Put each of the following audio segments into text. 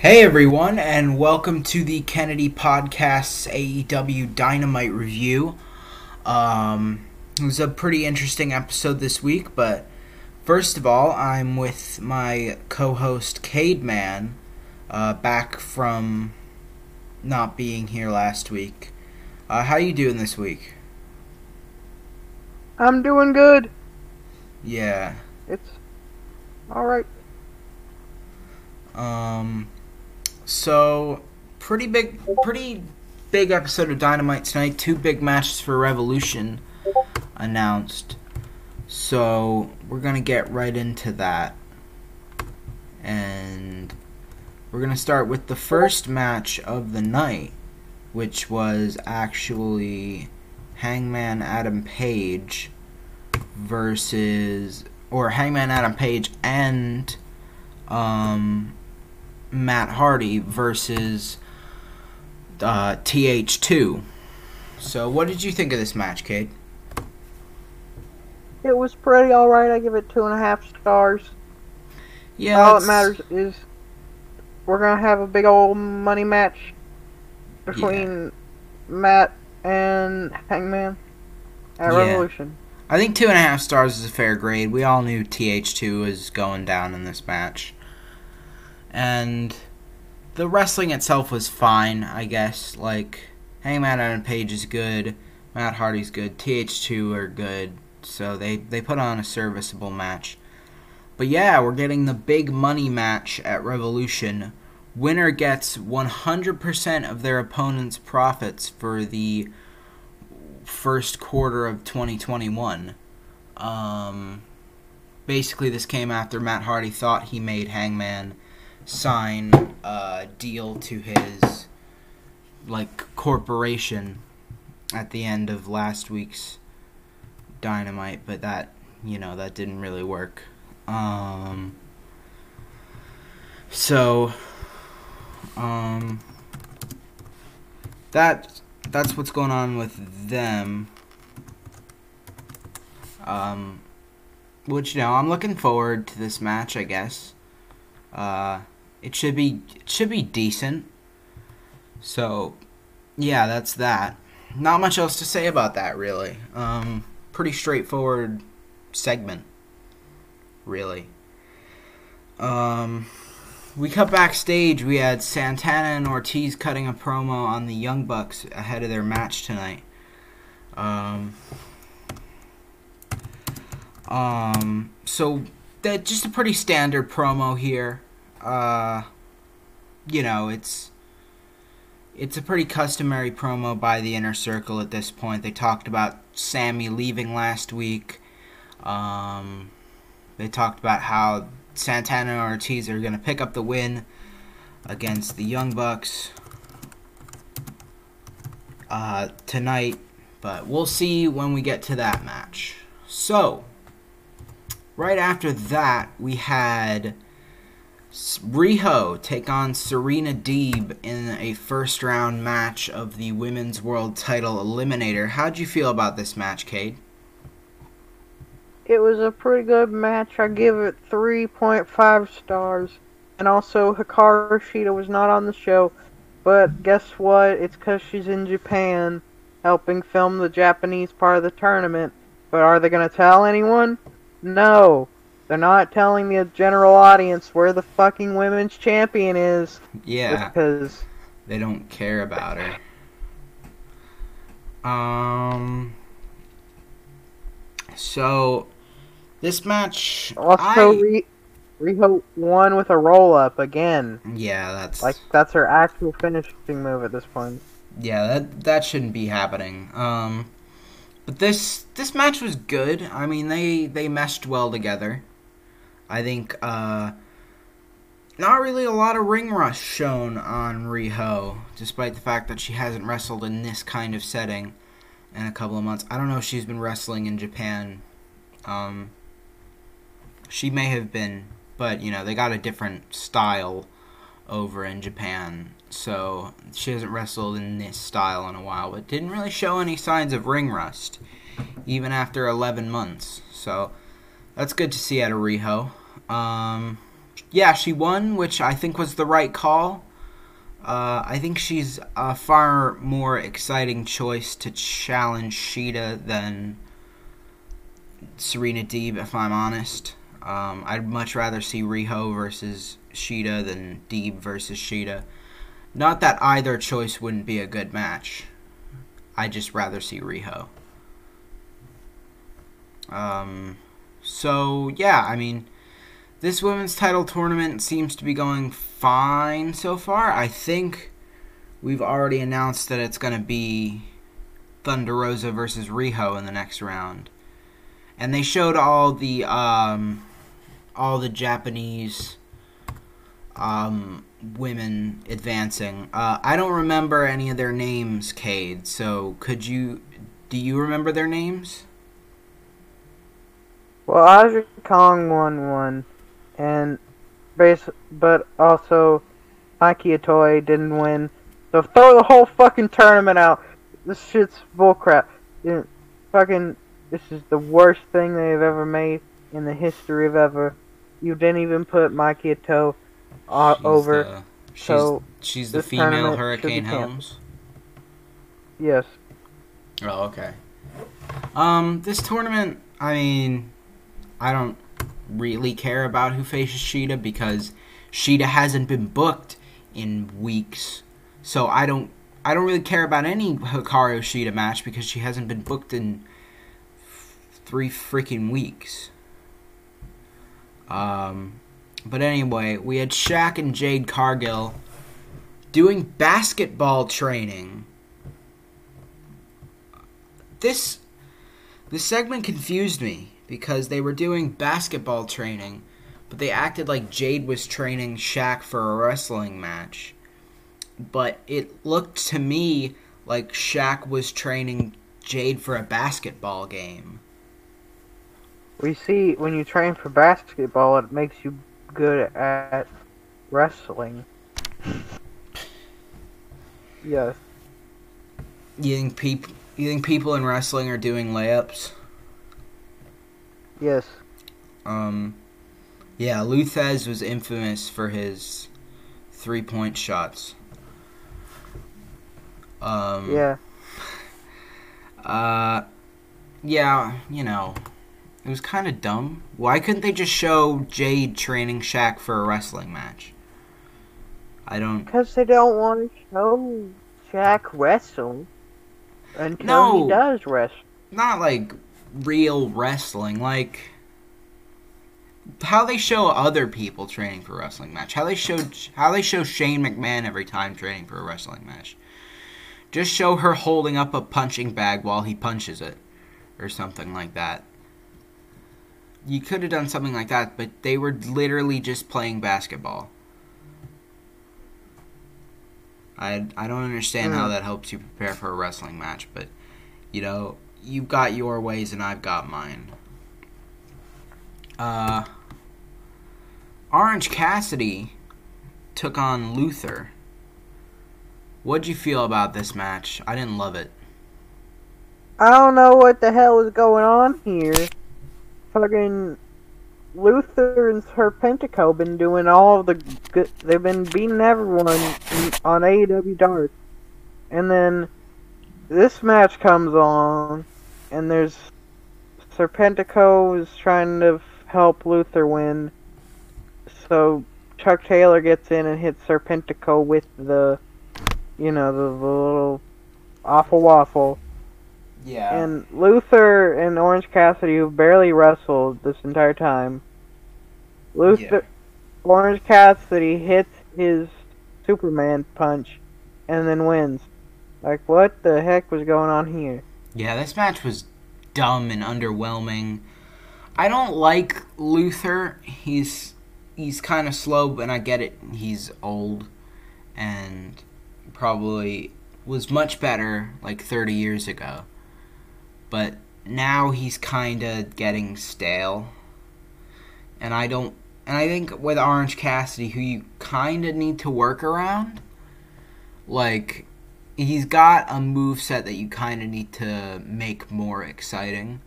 Hey everyone, and welcome to the Kennedy Podcast's AEW Dynamite review. Um, it was a pretty interesting episode this week, but first of all, I'm with my co-host Cade Man, uh, back from not being here last week. Uh, how you doing this week? I'm doing good. Yeah. It's all right. Um, so pretty big, pretty big episode of Dynamite tonight. Two big matches for Revolution announced. So we're gonna get right into that, and we're gonna start with the first match of the night, which was actually Hangman Adam Page versus or Hangman Adam Page and um, Matt Hardy versus uh, TH2. So, what did you think of this match, Cade? It was pretty all right. I give it two and a half stars. Yeah, All that matters is we're gonna have a big old money match between Matt and Hangman at Yeah. Revolution. I think two and a half stars is a fair grade. We all knew TH2 was going down in this match. And the wrestling itself was fine, I guess. Like, Hangman Adam Page is good, Matt Hardy's good, TH2 are good. So they, they put on a serviceable match. But yeah, we're getting the big money match at Revolution. Winner gets 100% of their opponent's profits for the first quarter of 2021. Um, basically, this came after Matt Hardy thought he made Hangman sign a deal to his like corporation at the end of last week's Dynamite, but that you know that didn't really work. Um, so, um, that that's what's going on with them. Um, which you know, I'm looking forward to this match. I guess. Uh, it should be it should be decent. So, yeah, that's that. Not much else to say about that, really. Um, pretty straightforward segment, really. Um, we cut backstage. We had Santana and Ortiz cutting a promo on the Young Bucks ahead of their match tonight. Um, um, so that just a pretty standard promo here. Uh, you know, it's it's a pretty customary promo by the inner circle at this point. They talked about Sammy leaving last week. Um, they talked about how Santana and Ortiz are going to pick up the win against the Young Bucks uh, tonight, but we'll see when we get to that match. So, right after that, we had Riho take on Serena Deeb in a first round match of the Women's World Title Eliminator. How'd you feel about this match, Cade? It was a pretty good match. I give it 3.5 stars. And also, Hikaru Shida was not on the show. But guess what? It's because she's in Japan helping film the Japanese part of the tournament. But are they going to tell anyone? No. They're not telling the general audience where the fucking women's champion is. Yeah. Because They don't care about her. Um. So, this match. also, I- Ri- Riho won with a roll up again. yeah, that's Like, that's her actual finishing move at this point. yeah that that shouldn't be happening. Um, but this this match was good. I mean, they they meshed well together. I think uh, not really a lot of ring rust shown on Riho, despite the fact that she hasn't wrestled in this kind of setting in a couple of months. I don't know if she's been wrestling in Japan. Um, she may have been, but you know they got a different style over in Japan, so she hasn't wrestled in this style in a while. But didn't really show any signs of ring rust, even after 11 months. So that's good to see out of Riho. Um, yeah, she won, which I think was the right call. Uh, I think she's a far more exciting choice to challenge Shida than Serena Deeb, if I'm honest. Um, I'd much rather see Riho versus Shida than Deeb versus Shida. Not that either choice wouldn't be a good match. I'd just rather see Riho. Um, so, yeah, I mean, this women's title tournament seems to be going fine so far. I think we've already announced that it's going to be Thunder Rosa versus Riho in the next round. And they showed all the um, all the Japanese um, women advancing. Uh, I don't remember any of their names, Cade. So could you? Do you remember their names? Well, Aja Kong won one, and base, but also Maki Itoh didn't win. So throw the whole fucking tournament out. This shit's bullcrap. Fucking, this is the worst thing they've ever made in the history of ever. You didn't even put Maki Itoh uh, over. the- she's, so she's the female Hurricane. Helms. Yes. Oh, okay. Um, this tournament, I mean, I don't really care about who faces Shida because Shida hasn't been booked in weeks. So I don't I don't really care about any Hikaru Shida match because she hasn't been booked in f- three freaking weeks. Um, but anyway, we had Shaq and Jade Cargill doing basketball training. This this segment confused me because they were doing basketball training, but they acted like Jade was training Shaq for a wrestling match. But it looked to me like Shaq was training Jade for a basketball game. We see when you train for basketball, it makes you good at wrestling. Yes. You think people you think people in wrestling are doing layups? Yes. Um, yeah, Luthez was infamous for his three point shots. Um, Yeah. Uh, yeah, you know, it was kind of dumb. Why couldn't they just show Jade training Shaq for a wrestling match? I don't. Because they don't want to show Shaq wrestle until No. he does wrestle. Not like real wrestling, like how they show other people training for a wrestling match. How they show how they show Shane McMahon every time training for a wrestling match. Just show her holding up a punching bag while he punches it, or something like that. You could have done something like that, but they were literally just playing basketball. I I don't understand how Hmm. that helps you prepare for a wrestling match, but you know, you've got your ways and I've got mine. Uh, Orange Cassidy took on Luther. What'd you feel about this match? I didn't love it. I don't know what the hell is going on here. Fucking Luther and Serpentico been doing all the good. They've been beating everyone on AEW Dark, and then this match comes on, and there's Serpentico is trying to help Luther win. So Chuck Taylor gets in and hits Serpentico with the, you know, the, the little awful waffle. Yeah. And Luther and Orange Cassidy, who barely wrestled this entire time, Luther, Orange Cassidy hits his Superman punch and then wins. Like, what the heck was going on here? Yeah, this match was dumb and underwhelming. I don't like Luther. He's he's kind of slow, and I get it. He's old and probably was much better like 30 years ago. But now he's kind of getting stale. And I don't and I think with Orange Cassidy who you kind of need to work around like he's got a move set that you kind of need to make more exciting.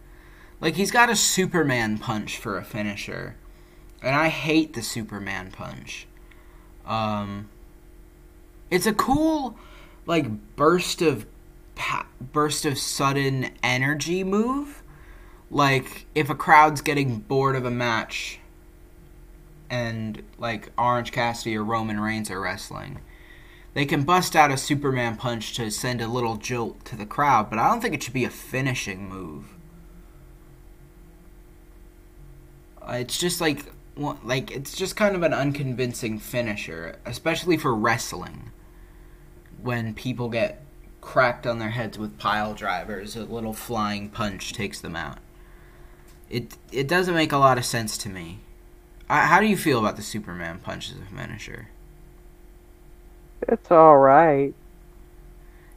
Like he's got a Superman punch for a finisher, and I hate the Superman punch. Um, it's a cool, like burst of pa- burst of sudden energy move. Like if a crowd's getting bored of a match, and like Orange Cassidy or Roman Reigns are wrestling, they can bust out a Superman punch to send a little jolt to the crowd. But I don't think it should be a finishing move. Uh, it's just like like it's just kind of an unconvincing finisher, especially for wrestling. When people get cracked on their heads with pile drivers, a little flying punch takes them out. It it doesn't make a lot of sense to me. I, how do you feel about the Superman punch as a finisher? It's all right.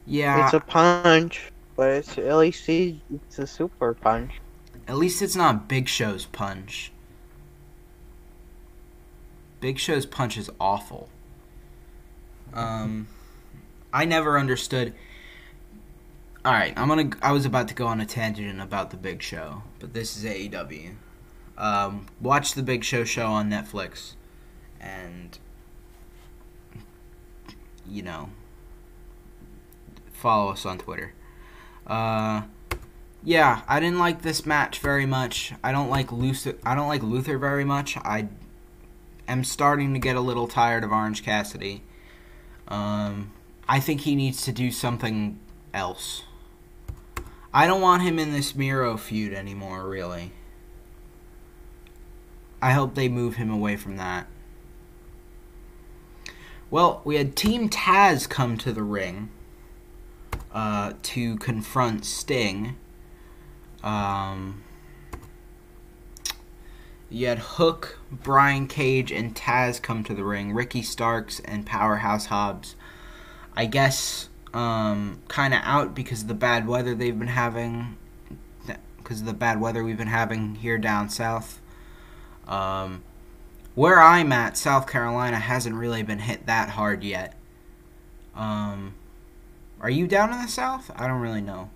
Yeah, It's a punch, but it's at least it's a super punch. at least it's not Big Show's punch. Big Show's punch is awful. Um, I never understood. All right, I'm gonna. I was about to go on a tangent about the Big Show, but this is AEW. Um, watch the Big Show show on Netflix, and you know, follow us on Twitter. Uh, yeah, I didn't like this match very much. I don't like Luther. I don't like Luther very much. I am starting to get a little tired of Orange Cassidy. Um, I think he needs to do something else. I don't want him in this Miro feud anymore, really. I hope they move him away from that. Well, we had Team Taz come to the ring uh, to confront Sting. Um, you had Hook, Brian Cage, and Taz come to the ring. Ricky Starks and Powerhouse Hobbs. I guess um, kind of out because of the bad weather they've been having. Because of the bad weather we've been having here down south. Um, where I'm at, South Carolina hasn't really been hit that hard yet. Um, are you down in the south? I don't really know.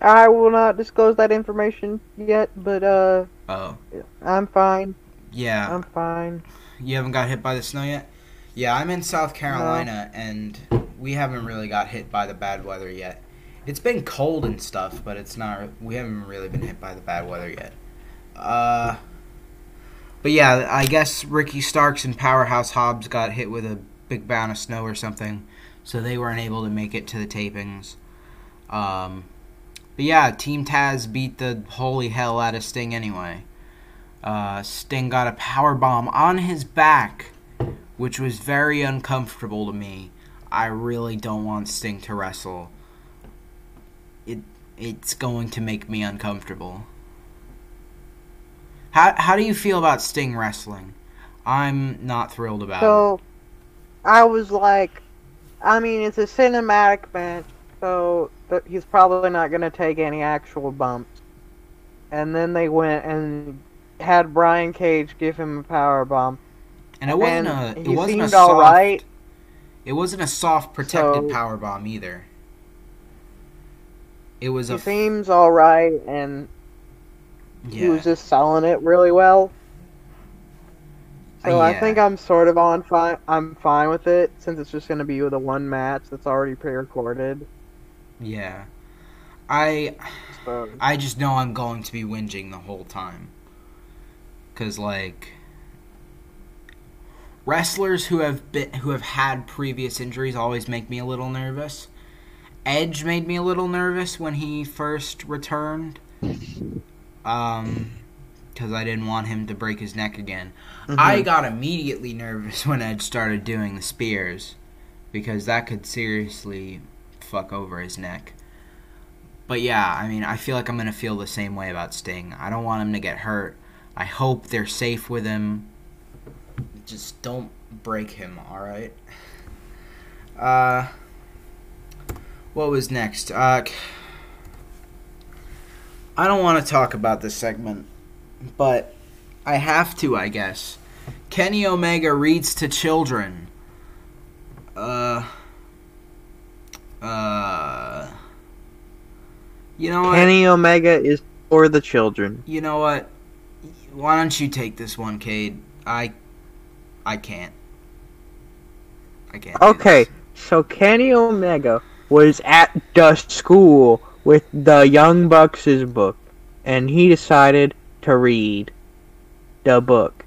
I will not disclose that information yet, but uh, Oh, I'm fine. yeah. I'm fine. You haven't got hit by the snow yet? Yeah, I'm in South Carolina and we haven't really got hit by the bad weather yet. It's been cold and stuff, but it's not we haven't really been hit by the bad weather yet. Uh But yeah, I guess Ricky Starks and Powerhouse Hobbs got hit with a big bound of snow or something, so they weren't able to make it to the tapings. Um but yeah, Team Taz beat the holy hell out of Sting anyway. Uh, Sting got a power bomb on his back, which was very uncomfortable to me. I really don't want Sting to wrestle. It it's going to make me uncomfortable. How how do you feel about Sting wrestling? I'm not thrilled about it. So, I was like, I mean, it's a cinematic match, so he's probably not going to take any actual bumps. And then they went and had Brian Cage give him a power bomb. And it wasn't and a it wasn't a soft alright. it wasn't a soft protected So- power bomb either. It was He a seems all right, and he yeah. was just selling it really well. So Uh, I think I'm sort of on fine. I'm fine with it since it's just going to be with a one match that's already pre-recorded. yeah. I So I just know I'm going to be whinging the whole time. Cause like wrestlers who have been who have had previous injuries always make me a little nervous. Edge made me a little nervous when he first returned. Um cuz I didn't want him to break his neck again. I got immediately nervous when Edge started doing the spears because that could seriously fuck over his neck. But yeah, I mean, I feel like I'm going to feel the same way about Sting. I don't want him to get hurt. I hope they're safe with him. Just don't break him, alright? Uh. What was next? Uh. I don't want to talk about this segment, but I have to, I guess. Kenny Omega reads to children. Uh. Uh. You know what? Kenny Omega is for the children. You know what? Why don't you take this one, Cade? I, I can't. I can't. Okay, so Kenny Omega was at the school with the Young Bucks' book, and he decided to read the book.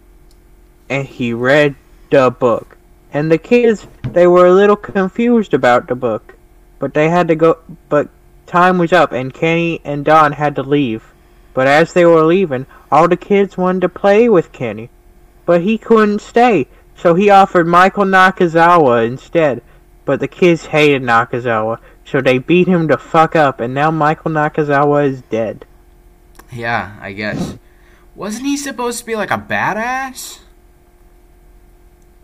And he read the book. And the kids, they were a little confused about the book, but they had to go, but time was up, and Kenny and Don had to leave. But as they were leaving, all the kids wanted to play with Kenny, but he couldn't stay, so he offered Michael Nakazawa instead. But the kids hated Nakazawa, so they beat him to fuck up, and now Michael Nakazawa is dead. Yeah, I guess. Wasn't he supposed to be like a badass?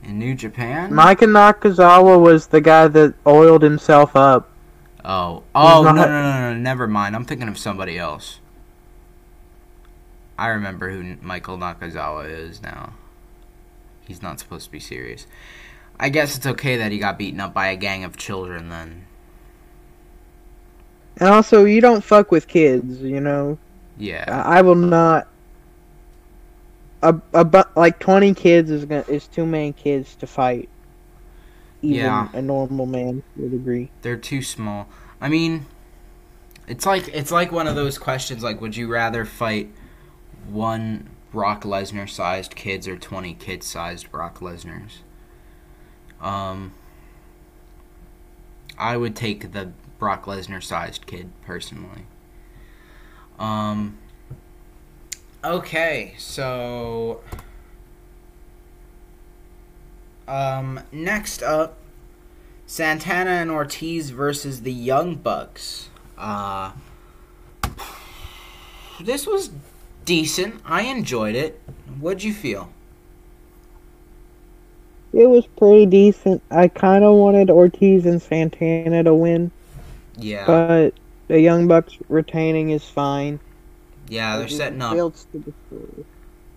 In New Japan? Michael Nakazawa was the guy that oiled himself up. oh. Oh, no, no, no, no, never mind. I'm thinking of somebody else. I remember who Michael Nakazawa is now. He's not supposed to be serious. I guess it's okay that he got beaten up by a gang of children then. And also, you don't fuck with kids, you know? Yeah. I I will not. A, a, bu- like 20 kids is gonna, is too many kids to fight. Even Yeah. a normal man would agree. They're too small. I mean, it's like it's like one of those questions like would you rather fight one Brock Lesnar sized kids or 20 kid sized Brock Lesnars? Um I would take the Brock Lesnar sized kid personally. Um Okay, so um next up Santana and Ortiz versus the Young Bucks. Uh, this was decent. I enjoyed it. What'd you feel? It was pretty decent. I kind of wanted Ortiz and Santana to win, Yeah, but the Young Bucks retaining is fine. yeah, they're setting up. the.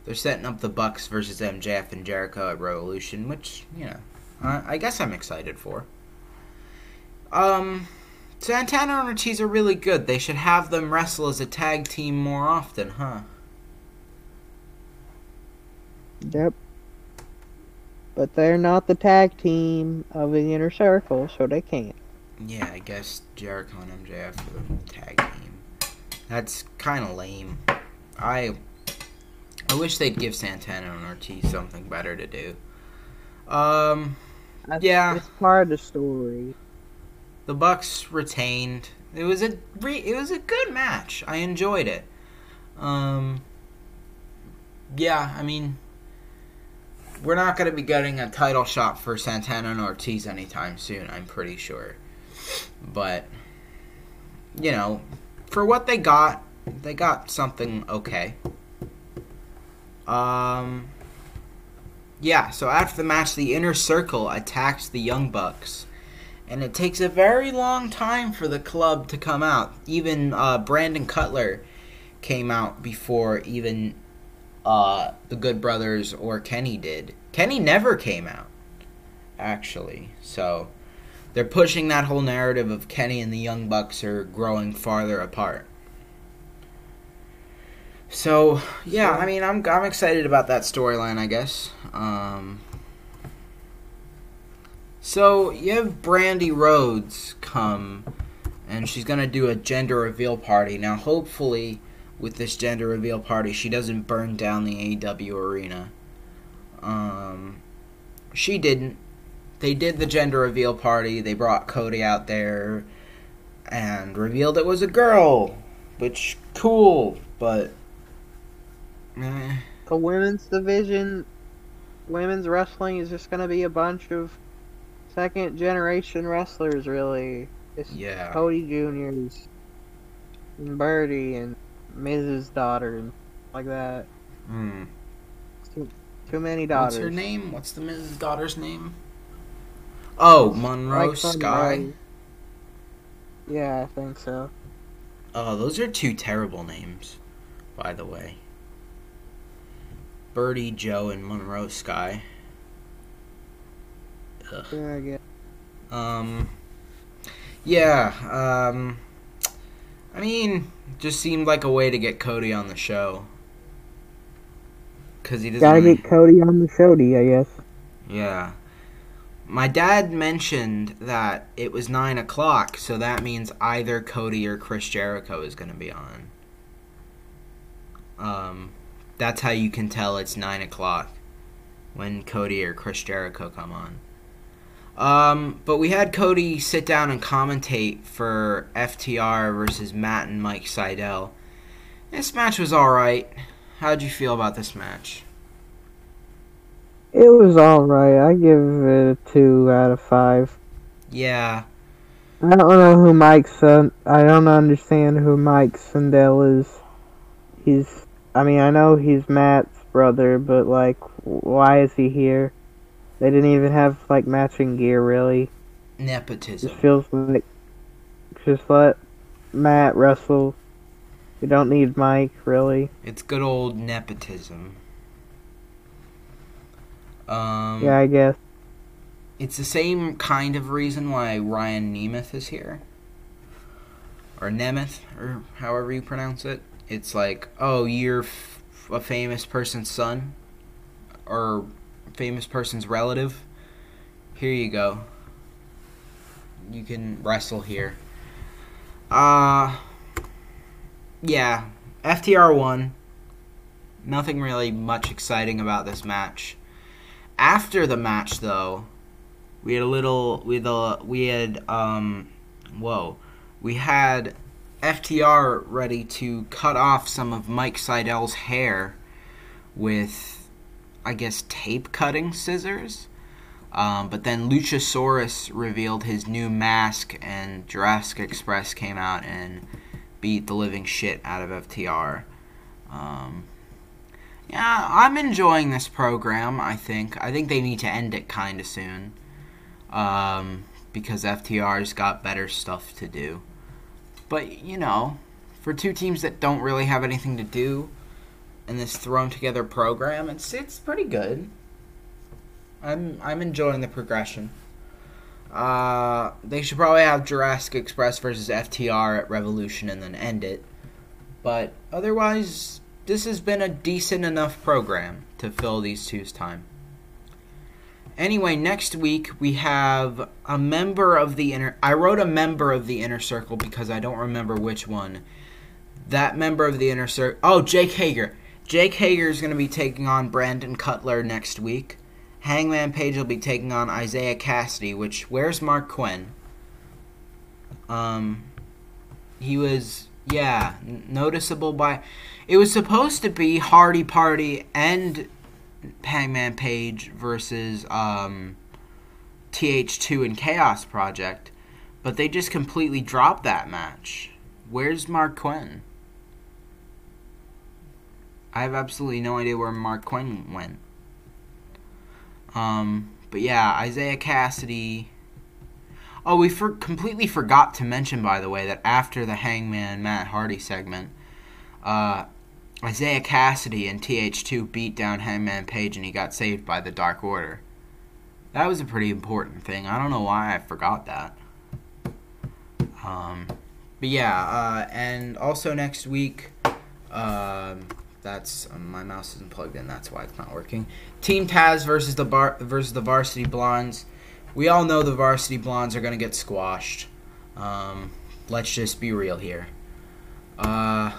They're setting up the Bucks versus MJF and Jericho at Revolution, which you know, I, I guess I'm excited for. Um, Santana and Ortiz are really good. They should have them wrestle as a tag team more often, huh? Yep. But they're not the tag team of the inner circle, so they can't. Yeah, I guess Jericho and MJF for the tag team. That's kind of lame. I I wish they'd give Santana and Ortiz something better to do. Um, Yeah. It's part of the story. the Bucks retained. It was a re- it was a good match. I enjoyed it. Um, yeah, I mean, we're not going to be getting a title shot for Santana and Ortiz anytime soon. I'm pretty sure, but you know, for what they got, they got something okay. Um, yeah. So after the match, the Inner Circle attacks the Young Bucks and it takes a very long time for the club to come out. Even uh, Brandon Cutler came out before even uh, the Good Brothers or Kenny did. Kenny never came out, actually. So they're pushing that whole narrative of Kenny and the Young Bucks are growing farther apart. So yeah, I mean, I'm I'm excited about that storyline. I guess. Um, so you have Brandi Rhodes come, and she's gonna do a gender reveal party. Now, hopefully, with this gender reveal party, she doesn't burn down the AEW arena. Um, she didn't. They did the gender reveal party. They brought Cody out there, and revealed it was a girl, which cool, but. Eh. The women's division, women's wrestling is just gonna be a bunch of second generation wrestlers, really. It's Yeah. Cody Juniors, and Birdie, and Mrs. Daughter, and like that. Hmm. Too, too many daughters. What's her name? What's the Mrs. Daughter's name? Oh, Monroe Like Sky. Rosa. Yeah, I think so. Oh, those are two terrible names, by the way. Birdie, Joe, and Monroe Sky. Ugh. Yeah, I guess. Um, yeah, um, I mean, just seemed like a way to get Cody on the show. because he doesn't. Gotta really- get Cody on the showdy, I guess. Yeah. My dad mentioned that it was 9 o'clock, so that means either Cody or Chris Jericho is going to be on. Um, that's how you can tell it's 9 o'clock when Cody or Chris Jericho come on. Um, but we had Cody sit down and commentate for FTR versus Matt and Mike Sydal. This match was alright. How'd you feel about this match? It was alright. I give it a 2 out of 5. Yeah, I don't know who Mike Sun. I don't understand who Mike Sundell is. He's. I mean, I know he's Matt's brother, but like, why is he here? They didn't even have like matching gear, really. nepotism. Just feels like just let Matt wrestle. We don't need Mike, really. It's good old nepotism. Um, Yeah, I guess. It's the same kind of reason why Ryan Nemeth is here. Or Nemeth, or however you pronounce it. It's like, oh, you're f- a famous person's son, or famous person's relative. Here you go. You can wrestle here. Uh, yeah. FTR won. Nothing really much exciting about this match. After the match, though, we had a little. We had a, we had um, whoa, we had FTR ready to cut off some of Mike Sydal's hair with, I guess, tape cutting scissors. Um, but then Luchasaurus revealed his new mask, and Jurassic Express came out and beat the living shit out of FTR. Um, yeah, I'm enjoying this program. I think. I think they need to end it kind of soon, um, because FTR's got better stuff to do. But you know, for two teams that don't really have anything to do in this thrown together program, it's it's pretty good. I'm I'm enjoying the progression. Uh, they should probably have Jurassic Express versus FTR at Revolution and then end it. But otherwise, this has been a decent enough program to fill these two's time. Anyway, next week we have a member of the inner. I wrote a member of the inner circle because I don't remember which one. That member of the inner circle. Oh, Jake Hager. Jake Hager is going to be taking on Brandon Cutler next week. Hangman Page will be taking on Isiah Kassidy. Which where's Marq Quen? Um, he was yeah noticeable by. It was supposed to be Hardy Party and Hangman Page versus um, TH2 and Chaos Project, but they just completely dropped that match. Where's Marq Quen? I have absolutely no idea where Marq Quen went. Um, but yeah, Isiah Kassidy. Oh, we for- completely forgot to mention, by the way, that after the Hangman Matt Hardy segment, uh, Isiah Kassidy and TH2 beat down Hangman Page and he got saved by the Dark Order. That was a pretty important thing. I don't know why I forgot that. Um, but yeah, uh, and also next week, um, that's um, my mouse isn't plugged in. That's why it's not working. Team Taz versus the bar versus the Varsity Blondes. We all know the Varsity Blondes are gonna get squashed. Um, let's just be real here. Uh,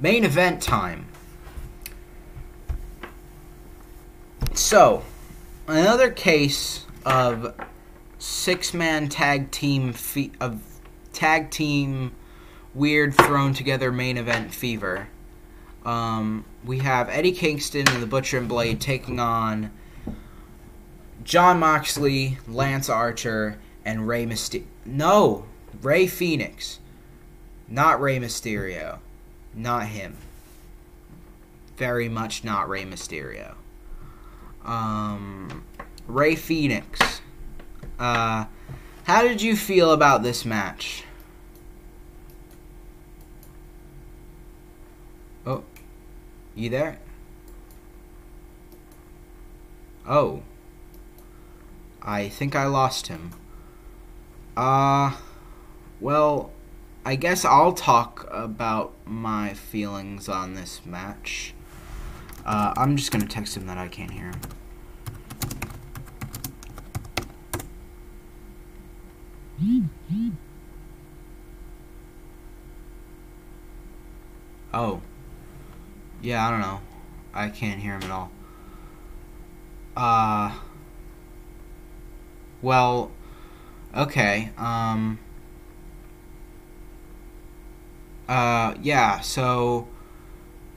main event time. So, another case of six-man tag team fe- of tag team weird thrown together main event fever. Um, we have Eddie Kingston and the Butcher and Blade taking on Jon Moxley, Lance Archer, and Rey Mysterio. No, Rey Fenix. Not Rey Mysterio. Not him. Very much not Rey Mysterio. Um, Rey Fenix. Uh, how did you feel about this match? Oh, you there? Oh. I think I lost him. Uh, well, I guess I'll talk about my feelings on this match. Uh, I'm just gonna text him that I can't hear him. Oh. Yeah, I don't know. I can't hear him at all. Uh. Well, okay. Um. Uh, yeah, so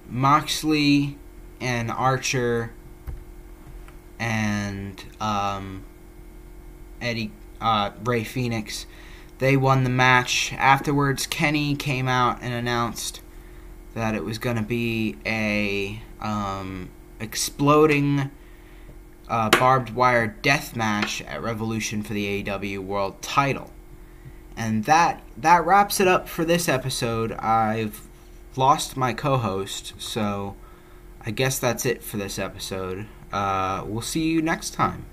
Moxley and Archer and um, Eddie uh, Rey Fenix they won the match. Afterwards, Kenny came out and announced that it was going to be a um, exploding uh, barbed wire death match at Revolution for the AEW World Title. And that that wraps it up for this episode. I've lost my co-host, so I guess that's it for this episode. Uh, we'll see you next time.